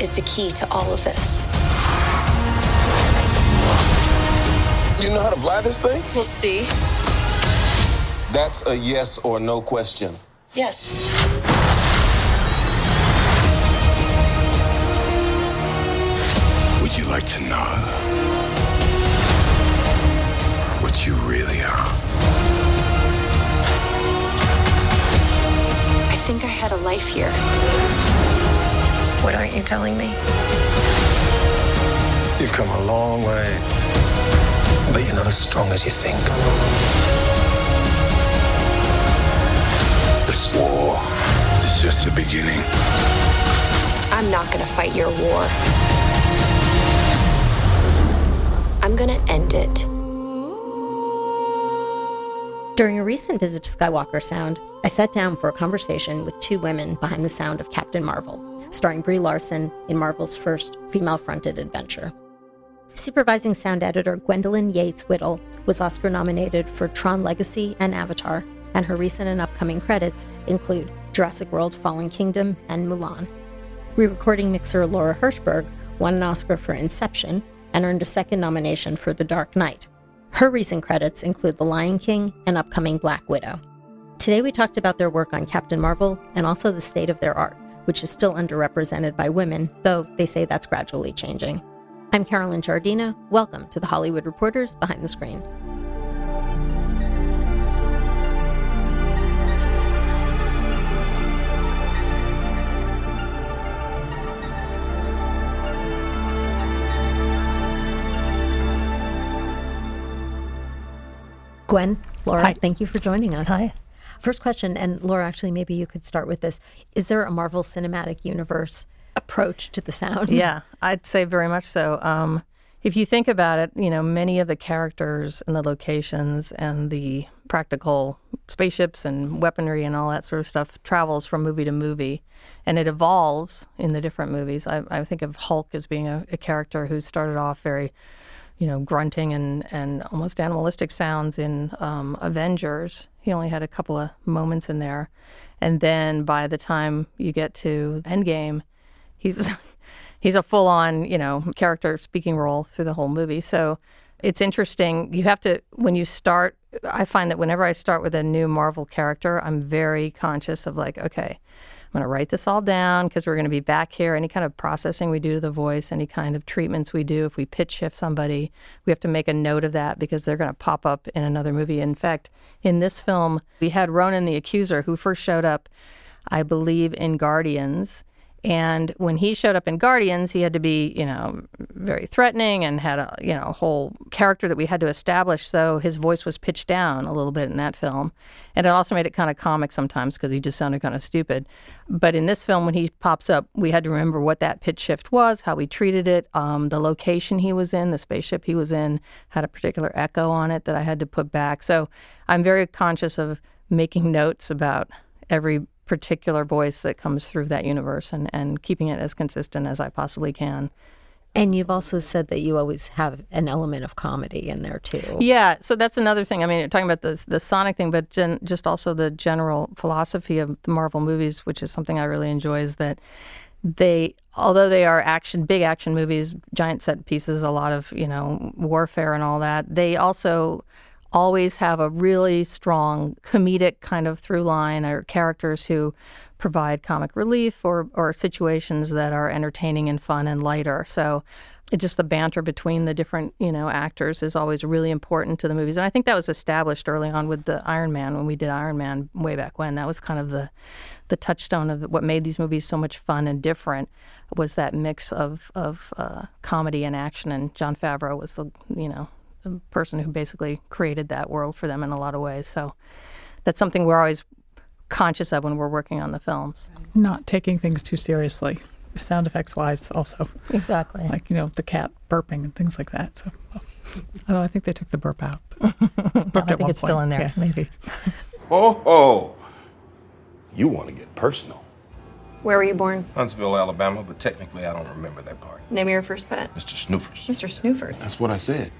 is the key to all of this. You know how to fly this thing? We'll see. That's a yes or no question. Yes. What aren't you telling me? You've come a long way, but you're not as strong as you think. This war is just the beginning. I'm not gonna fight your war. I'm gonna end it. During a recent visit to Skywalker Sound, I sat down for a conversation with two women behind the sound of Captain Marvel, starring Brie Larson in Marvel's first female fronted adventure. Supervising sound editor Gwendolyn Yates Whittle was Oscar nominated for Tron Legacy and Avatar, and her recent and upcoming credits include Jurassic World Fallen Kingdom and Mulan. Re recording mixer Lora Hirschberg won an Oscar for Inception and earned a second nomination for The Dark Knight. Her recent credits include The Lion King and upcoming Black Widow. Today we talked about their work on Captain Marvel and also the state of their art, which is still underrepresented by women, though they say that's gradually changing. I'm Carolyn Giardina. Welcome to the Hollywood Reporters Behind the Screen. Gwen, Lora, Hi. thank you for joining us. Hi. First question, and Lora, actually, maybe you could start with this. Is there a Marvel Cinematic Universe approach to the sound? Yeah, I'd say very much so. Um, if you think about it, you know, many of the characters and the locations and the practical spaceships and weaponry and all that sort of stuff travels from movie to movie and it evolves in the different movies. I, I think of Hulk as being a, a character who started off very you know, grunting and, and almost animalistic sounds in um, Avengers. He only had a couple of moments in there. And then by the time you get to Endgame, he's he's a full on, you know, character speaking role through the whole movie. So it's interesting. You have to when you start I find that whenever I start with a new Marvel character, I'm very conscious of like, okay, I'm going to write this all down because we're going to be back here. Any kind of processing we do to the voice, any kind of treatments we do, if we pitch shift somebody, we have to make a note of that because they're going to pop up in another movie. In fact, in this film, we had Ronan the Accuser, who first showed up, I believe, in Guardians. And when he showed up in Guardians, he had to be, you know, very threatening and had a, you know, a whole character that we had to establish. So his voice was pitched down a little bit in that film. And it also made it kind of comic sometimes because he just sounded kind of stupid. But in this film, when he pops up, we had to remember what that pitch shift was, how we treated it, um, the location he was in, the spaceship he was in had a particular echo on it that I had to put back. So I'm very conscious of making notes about every particular voice that comes through that universe and, and keeping it as consistent as I possibly can. And you've also said that you always have an element of comedy in there too. Yeah, so that's another thing. I mean, talking about the the Sonic thing, but gen, just also the general philosophy of the Marvel movies, which is something I really enjoy, is that they, although they are action, big action movies, giant set pieces, a lot of you know warfare and all that, they also always have a really strong comedic kind of through line or characters who provide comic relief or, or situations that are entertaining and fun and lighter. So it just the banter between the different you know actors is always really important to the movies. And i think that was established early on with the iron man when we did iron man way back when. That was kind of the the touchstone of what made these movies so much fun and different was that mix of of uh, comedy and action. And jon favreau was the you know the person who basically created that world for them in a lot of ways so that's something we're always conscious of when we're working on the films not taking things too seriously sound effects wise also. Exactly. Like, you know, the cat burping and things like that. So, although I think they took the burp out. Burped I think it's point. still in there. Yeah, maybe. Oh, oh. You want to get personal. Where were you born? Huntsville, Alabama, but technically I don't remember that part. Name of your first pet? Mr. Snoofers. Mr. Snoofers. That's what I said.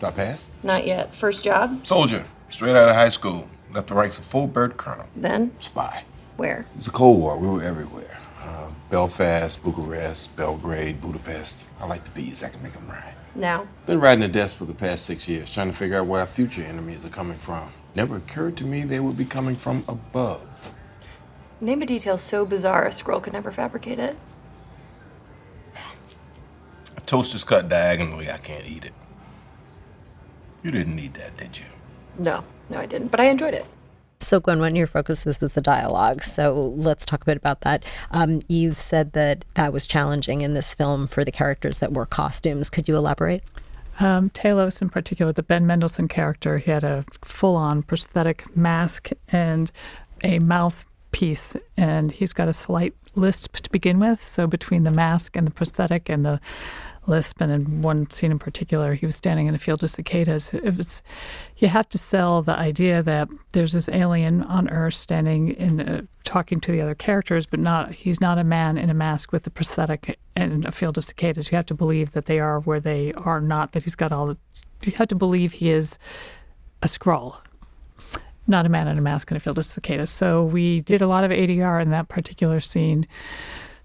Did I pass? Not yet. First job? Soldier. Straight out of high school. Left the ranks of full bird colonel. Then? Spy. Where? It was the Cold War. We were everywhere. Uh, Belfast, Bucharest, Belgrade, Budapest. I like the bees. I can make them rhyme. Now? Been riding the desk for the past six years, trying to figure out where our future enemies are coming from. Never occurred to me they would be coming from above. Name a detail so bizarre a Skrull could never fabricate it. A toast is cut diagonally. I can't eat it. You didn't need that, did you? No, no, I didn't, but I enjoyed it. So, Gwen, one of your focuses was the dialogue. So, let's talk a bit about that. Um, you've said that that was challenging in this film for the characters that wore costumes. Could you elaborate? Um, Talos, in particular, the Ben Mendelsohn character, he had a full on prosthetic mask and a mouthpiece, and he's got a slight lisp to begin with. So, between the mask and the prosthetic and the lisp, and in one scene in particular, he was standing in a field of cicadas. It was you have to sell the idea that there's this alien on Earth standing in uh, talking to the other characters, but not he's not a man in a mask with a prosthetic and a field of cicadas. You have to believe that they are where they are, not that he's got all the. You have to believe he is a Skrull not a man in a mask in a field of cicadas. So we did a lot of ADR in that particular scene.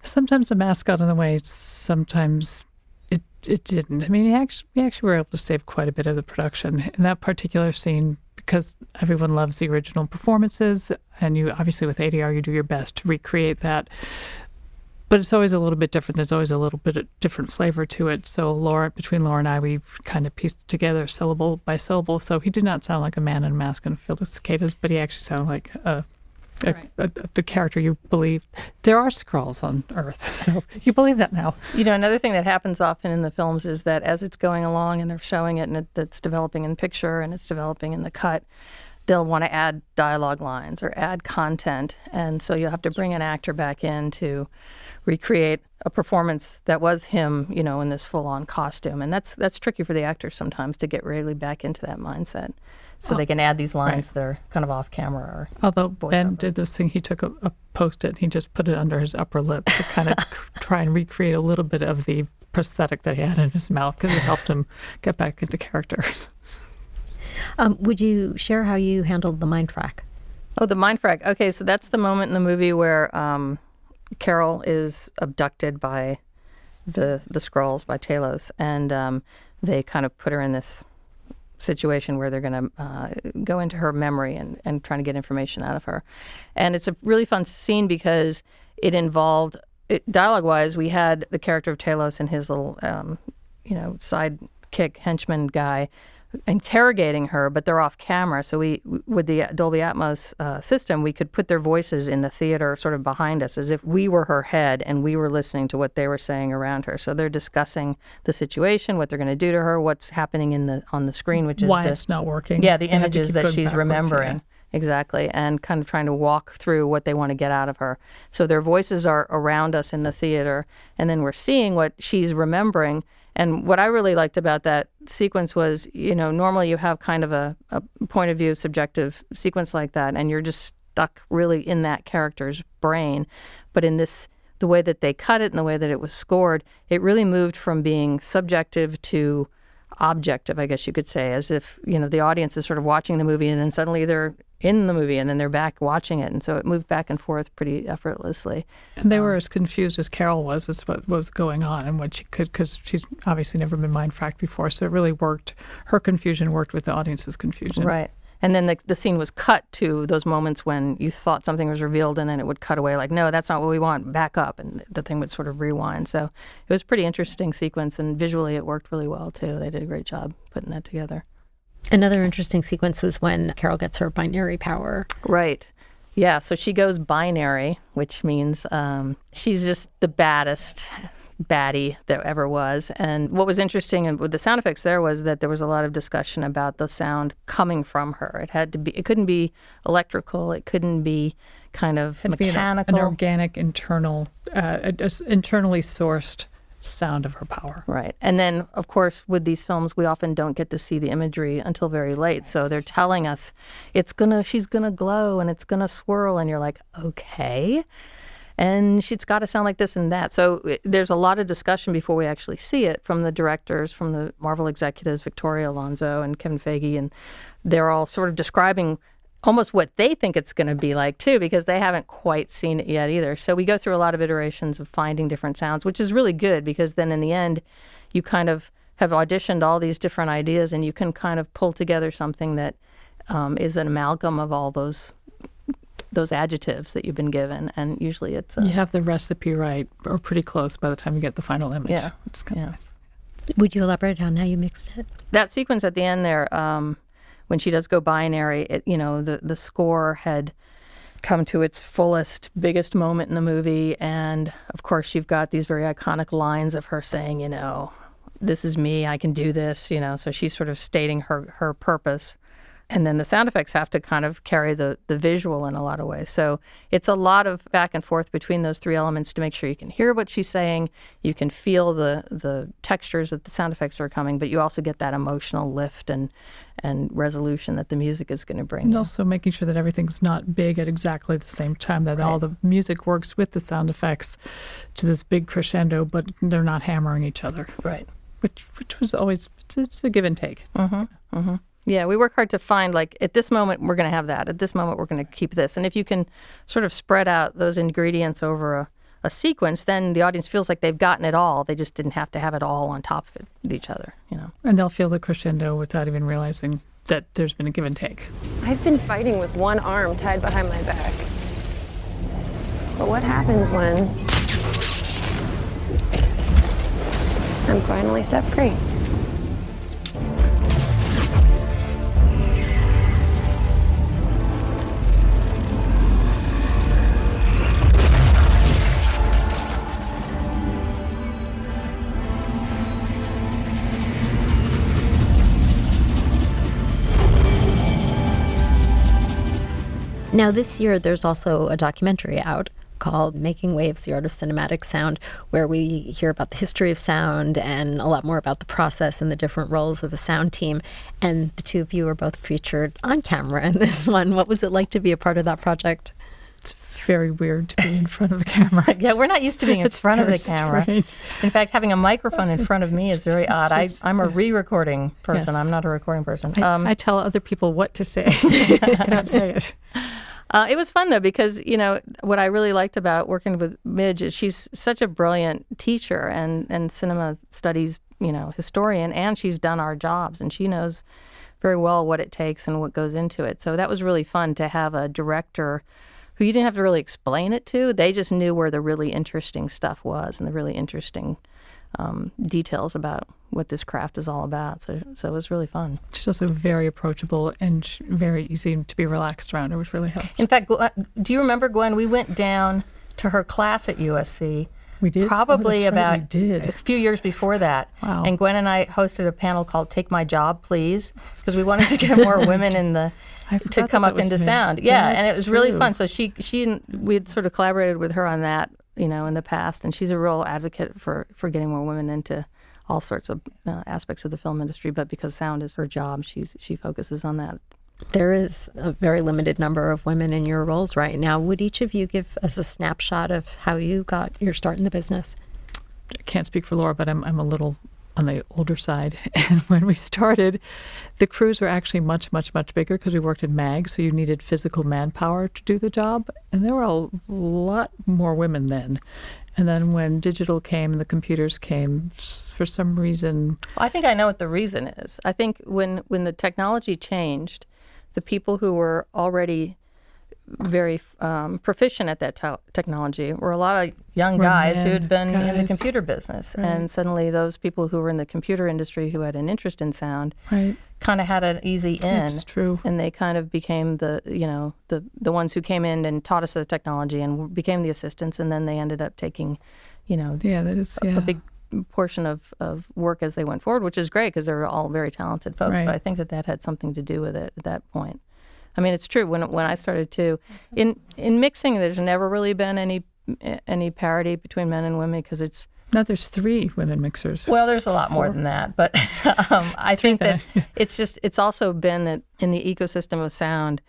Sometimes the mask got in the way. Sometimes it it didn't. I mean, actually, we actually were able to save quite a bit of the production in that particular scene because everyone loves the original performances, and you obviously with ADR you do your best to recreate that. But it's always a little bit different. There's always a little bit of different flavor to it. So Lora, between Lora and I, we've kind of pieced together syllable by syllable. So he did not sound like a man in a mask and a field cicadas, but he actually sounded like a, Right. a, a- the character you believe. There are Skrulls on Earth, so you believe that now. You know, another thing that happens often in the films is that as it's going along and they're showing it and it, it's developing in picture and it's developing in the cut, they'll want to add dialogue lines or add content. And so you'll have to bring an actor back in to recreate a performance that was him, you know, in this full on costume. And that's that's tricky for the actors sometimes to get really back into that mindset. So they can add these lines that are kind of off camera or Although Ben did this thing, he took a, a post-it and he just put it under his upper lip to kind of try and recreate a little bit of the prosthetic that he had in his mouth because it helped him get back into character. Um, would you share how you handled the mind frack? Oh, the mind frack. Okay, so that's the moment in the movie where um, Carol is abducted by the the Skrulls by Talos, and um, they kind of put her in this situation where they're going to uh, go into her memory and, and trying to get information out of her. And it's a really fun scene because it involved, dialogue wise, we had the character of Talos and his little, um, you know, sidekick henchman guy interrogating her, but they're off camera. So we, with the Dolby Atmos uh, system, we could put their voices in the theater, sort of behind us, as if we were her head and we were listening to what they were saying around her. So they're discussing the situation, what they're going to do to her, what's happening in the on the screen, which is Why the, it's not working. Yeah, the You images that she's remembering. yeah. Exactly, and kind of trying to walk through what they want to get out of her. So their voices are around us in the theater, and then we're seeing what she's remembering. And what I really liked about that sequence was, you know, normally you have kind of a, a point of view, subjective sequence like that, and you're just stuck really in that character's brain. But in this, the way that they cut it and the way that it was scored, it really moved from being subjective to objective, I guess you could say, as if you know the audience is sort of watching the movie, and then suddenly they're in the movie and then they're back watching it and so it moved back and forth pretty effortlessly And they um, were as confused as Carol was as what was going on and what she could, because she's obviously never been mind fracked before. So it really worked. Her confusion worked with the audience's confusion. right and then the, the scene was cut to those moments when you thought something was revealed and then it would cut away like no that's not what we want back up and the thing would sort of rewind so it was a pretty interesting sequence and visually it worked really well too they did a great job putting that together Another interesting sequence was when Carol gets her binary power. Right. Yeah. So she goes binary, which means um, she's just the baddest baddie that ever was. And what was interesting with the sound effects there was that there was a lot of discussion about the sound coming from her. It had to be. It couldn't be electrical. It couldn't be kind of to be an- mechanical. an, organic, internal, uh, a- a s- internally sourced sound of her power. Right. And then, of course, with these films, we often don't get to see the imagery until very late. So they're telling us it's gonna, she's gonna glow and it's gonna swirl, and you're like, okay. And she's got to sound like this and that. So there's a lot of discussion before we actually see it from the directors, from the Marvel executives, Victoria Alonso and Kevin Feige, and they're all sort of describing almost what they think it's going to be like too because they haven't quite seen it yet either so we go through a lot of iterations of finding different sounds which is really good because then in the end you kind of have auditioned all these different ideas and you can kind of pull together something that um, is an amalgam of all those those adjectives that you've been given and usually it's uh, You have the recipe right, or pretty close by the time you get the final image. Yeah. It's kind Yeah. of nice. Would you elaborate on how you mixed it? that sequence at the end there, um, when she does go binary, it, you know, the the score had come to its fullest, biggest moment in the movie, and of course, you've got these very iconic lines of her saying, you know, "This is me. I can do this." You know, so she's sort of stating her her purpose. And then the sound effects have to kind of carry the, the visual in a lot of ways. So it's a lot of back and forth between those three elements to make sure you can hear what she's saying, you can feel the the textures that the sound effects are coming, but you also get that emotional lift and and resolution that the music is going to bring. And you. also making sure that everything's not big at exactly the same time, that all the music works with the sound effects to this big crescendo, but they're not hammering each other. Right. Which which was always it's, it's a give and take. Mm-hmm. Mm-hmm. Yeah, we work hard to find like at this moment we're going to have that. At this moment we're going to keep this. And if you can sort of spread out those ingredients over a, a sequence, then the audience feels like they've gotten it all. They just didn't have to have it all on top of it, each other. You know. And they'll feel the crescendo without even realizing that there's been a give and take. I've been fighting with one arm tied behind my back. But what happens when I'm finally set free? Now, this year, there's also a documentary out called Making Waves The Art of Cinematic Sound, where we hear about the history of sound and a lot more about the process and the different roles of a sound team. And the two of you are both featured on camera in this one. What was it like to be a part of that project? It's very weird to be in front of a camera. yeah, we're not used to being in It's front of the camera. strange. In fact, having a microphone in front of me is very odd. I, I'm a re-recording person. Yes. I'm not a recording person. I, Um, I tell other people what to say. I don't say it. Uh, it was fun though because you know what I really liked about working with Midge is she's such a brilliant teacher and and cinema studies you know historian and she's done our jobs and she knows very well what it takes and what goes into it. So that was really fun to have a director who you didn't have to really explain it to. They just knew where the really interesting stuff was and the really interesting um, details about what this craft is all about. So so it was really fun. She's also very approachable and sh- very easy to be relaxed around. It was really helpful. In fact, do you remember Gwen? We went down to her class at USC. We did? Oh, Probably that's right, about we did. a few years before that. Wow. And Gwen and I hosted a panel called "Take My Job, Please," because we wanted to get more women in the I to come up into me. sound. Yeah, Yeah, and it that's was really fun. So she she and we had sort of collaborated with her on that, you know, in the past, and she's a real advocate for for getting more women into all sorts of uh, aspects of the film industry. But because sound is her job, she's she focuses on that. There is a very limited number of women in your roles right now. Would each of you give us a snapshot of how you got your start in the business? I can't speak for Lora, but I'm, I'm a little on the older side. And when we started, the crews were actually much, much, much bigger because we worked in MAG, so you needed physical manpower to do the job. And there were a lot more women then. And then when digital came and the computers came, for some reason, Well, I think I know what the reason is. I think when when the technology changed, the people who were already very um, proficient at that te- technology were a lot of young guys who had been in the computer business, Right. and suddenly those people who were in the computer industry who had an interest in sound Right. kind of had an easy in. It's true. and they kind of became the you know the the ones who came in and taught us the technology and became the assistants, and then they ended up taking, you know, yeah, that is, a- a big portion of, of work as they went forward, which is great because they're all very talented folks. Right. But I think that that had something to do with it at that point. I mean, it's true. When when I started too, in in mixing, there's never really been any any parity between men and women because it's now there's three women mixers. well, there's a lot more than that, but um, I think that it's just it's also been that in the ecosystem of sound,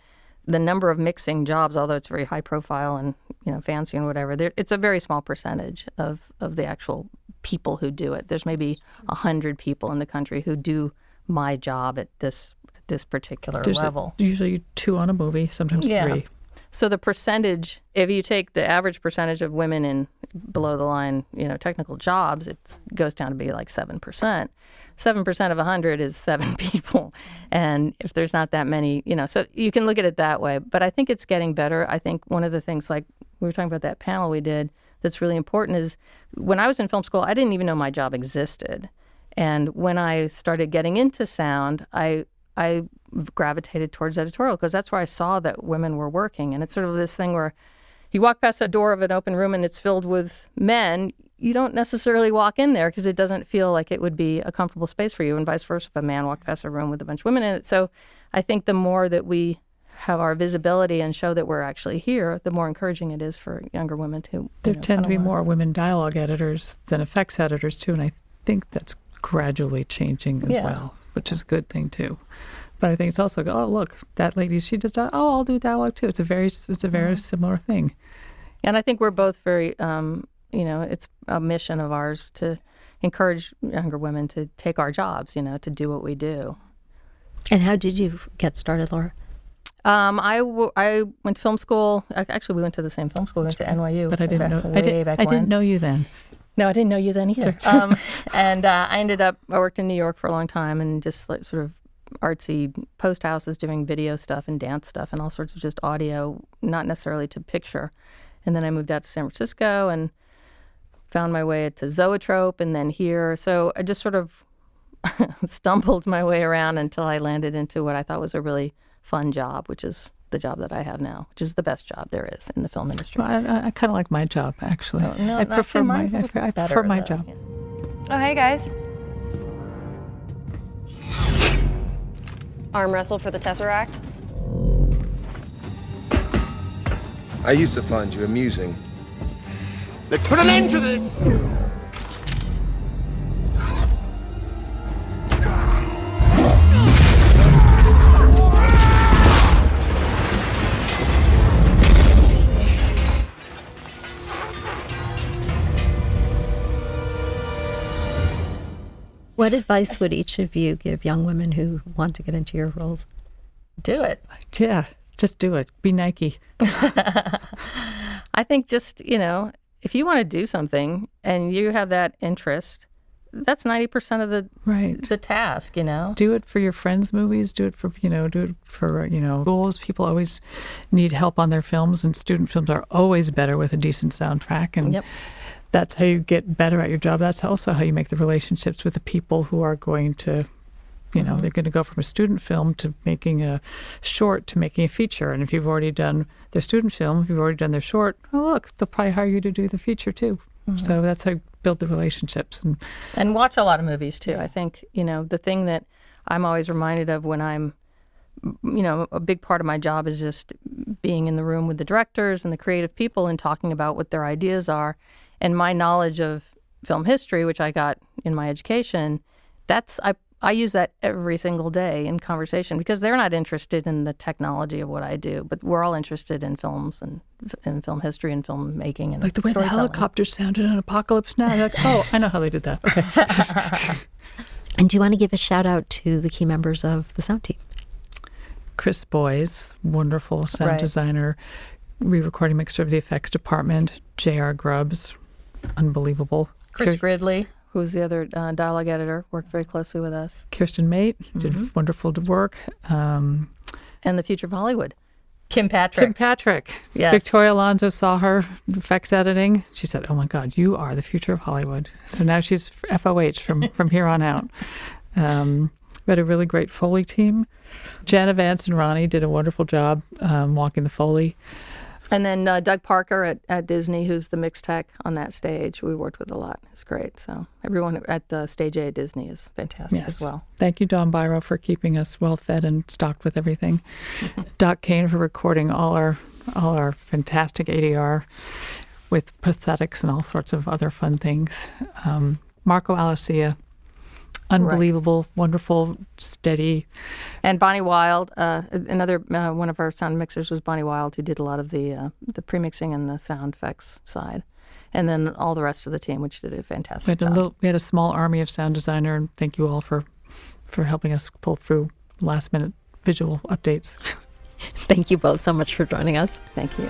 the number of mixing jobs, although it's very high profile and you know fancy and whatever, there, it's a very small percentage of of the actual people who do it. There's maybe a hundred people in the country who do my job at this at this particular There's a- level. usually two on a movie, sometimes three. So the percentage, if you take the average percentage of women in below the line, you know, technical jobs, it goes down to be like seven percent. Seven percent of a hundred is seven people, and if there's not that many, you know, so you can look at it that way. But I think it's getting better. I think one of the things, like we were talking about that panel we did, that's really important is when I was in film school, I didn't even know my job existed. And when I started getting into sound, I I gravitated towards editorial because that's where I saw that women were working. And it's sort of this thing where you walk past a door of an open room and it's filled with men. You don't necessarily walk in there because it doesn't feel like it would be a comfortable space for you, and vice versa if a man walked past a room with a bunch of women in it. So I think the more that we have our visibility and show that we're actually here, the more encouraging it is for younger women to. There know, tend to be more women dialogue editors than effects editors too, and I think that's gradually changing as Yeah. well, which is a good thing too. But I think it's also oh look that lady she does that oh I'll do dialogue too. It's a very it's a very Mhm. similar thing. And I think we're both very, um, you know, it's a mission of ours to encourage younger women to take our jobs, you know, to do what we do. And how did you get started, Lora? Um, I, w- I went to film school. Actually, we went to the same film school. We went to NYU. But I didn't back- know I, way did, back I when. didn't know you then. No, I didn't know you then either. Um, and uh, I ended up, I worked in New York for a long time and just like sort of artsy post houses doing video stuff and dance stuff and all sorts of just audio, not necessarily to picture. And then I moved out to San Francisco and found my way to Zoetrope and then here. So I just sort of stumbled my way around until I landed into what I thought was a really fun job, which is the job that I have now, which is the best job there is in the film industry. Well, I, I, I kind of like my job actually. Oh, no, I not prefer too. my Mine's a I, little I prefer my though, job. Oh, hey guys. Arm wrestle for the Tesseract? I used to find you amusing. Let's put an end to this! What advice would each of you give young women who want to get into your roles? Do it. Yeah, just do it. Be Nike. I think just, you know, if you want to do something and you have that interest, that's 90% of the right the task, you know. Do it for your friends' movies. Do it for you know. Do it for you know schools. People always need help on their films, and student films are always better with a decent soundtrack. And Yep. That's how you get better at your job. That's also how you make the relationships with the people who are going to, you know, Mhm. they're going to go from a student film to making a short to making a feature. And if you've already done their student film, if you've already done their short, oh look, they'll probably hire you to do the feature too. Mhm. So that's how you build the relationships. And And watch a lot of movies too. I think, you know, the thing that I'm always reminded of when I'm, you know, a big part of my job is just being in the room with the directors and the creative people and talking about what their ideas are. And my knowledge of film history, which I got in my education, that's I I use that every single day in conversation because they're not interested in the technology of what I do, but we're all interested in films and in film history and film making and Like the way the storytelling. helicopters sounded in Apocalypse Now. Like, oh, I know how they did that. Okay. And do you want to give a shout out to the key members of the sound team? Chris Boyes, wonderful sound Right. designer, re-recording mixer of the effects department. J.R. Grubbs, unbelievable. Chris Kir- Gridley, who's the other uh, dialogue editor, worked very closely with us. Kirsten Mate did Mhm. wonderful work. Um, And the future of Hollywood, Kim Patrick. Kim Patrick. Yes. Victoria Alonso saw her effects editing. She said, "Oh my God, you are the future of Hollywood." So now she's FOH from from here on out. Um, we had a really great Foley team. Jana Vance and Ronnie did a wonderful job um, walking the Foley. And then uh, Doug Parker at, at Disney, who's the mix tech on that stage, we worked with a lot. It's great. So everyone at uh, Stage A at Disney is fantastic Yes. as well. Thank you, Don Byro, for keeping us well fed and stocked with everything. Doc Kane for recording all our all our fantastic ADR with prosthetics and all sorts of other fun things. Um, Marco Alicia, unbelievable, wonderful, steady. And Bonnie Wild, uh, another uh, one of our sound mixers was Bonnie Wild, who did a lot of the uh, the premixing and the sound effects side, and then all the rest of the team, which did a We fantastic had a job. little, we had a small army of sound designer, and thank you all for for helping us pull through last minute visual updates. Thank you both so much for joining us. Thank you.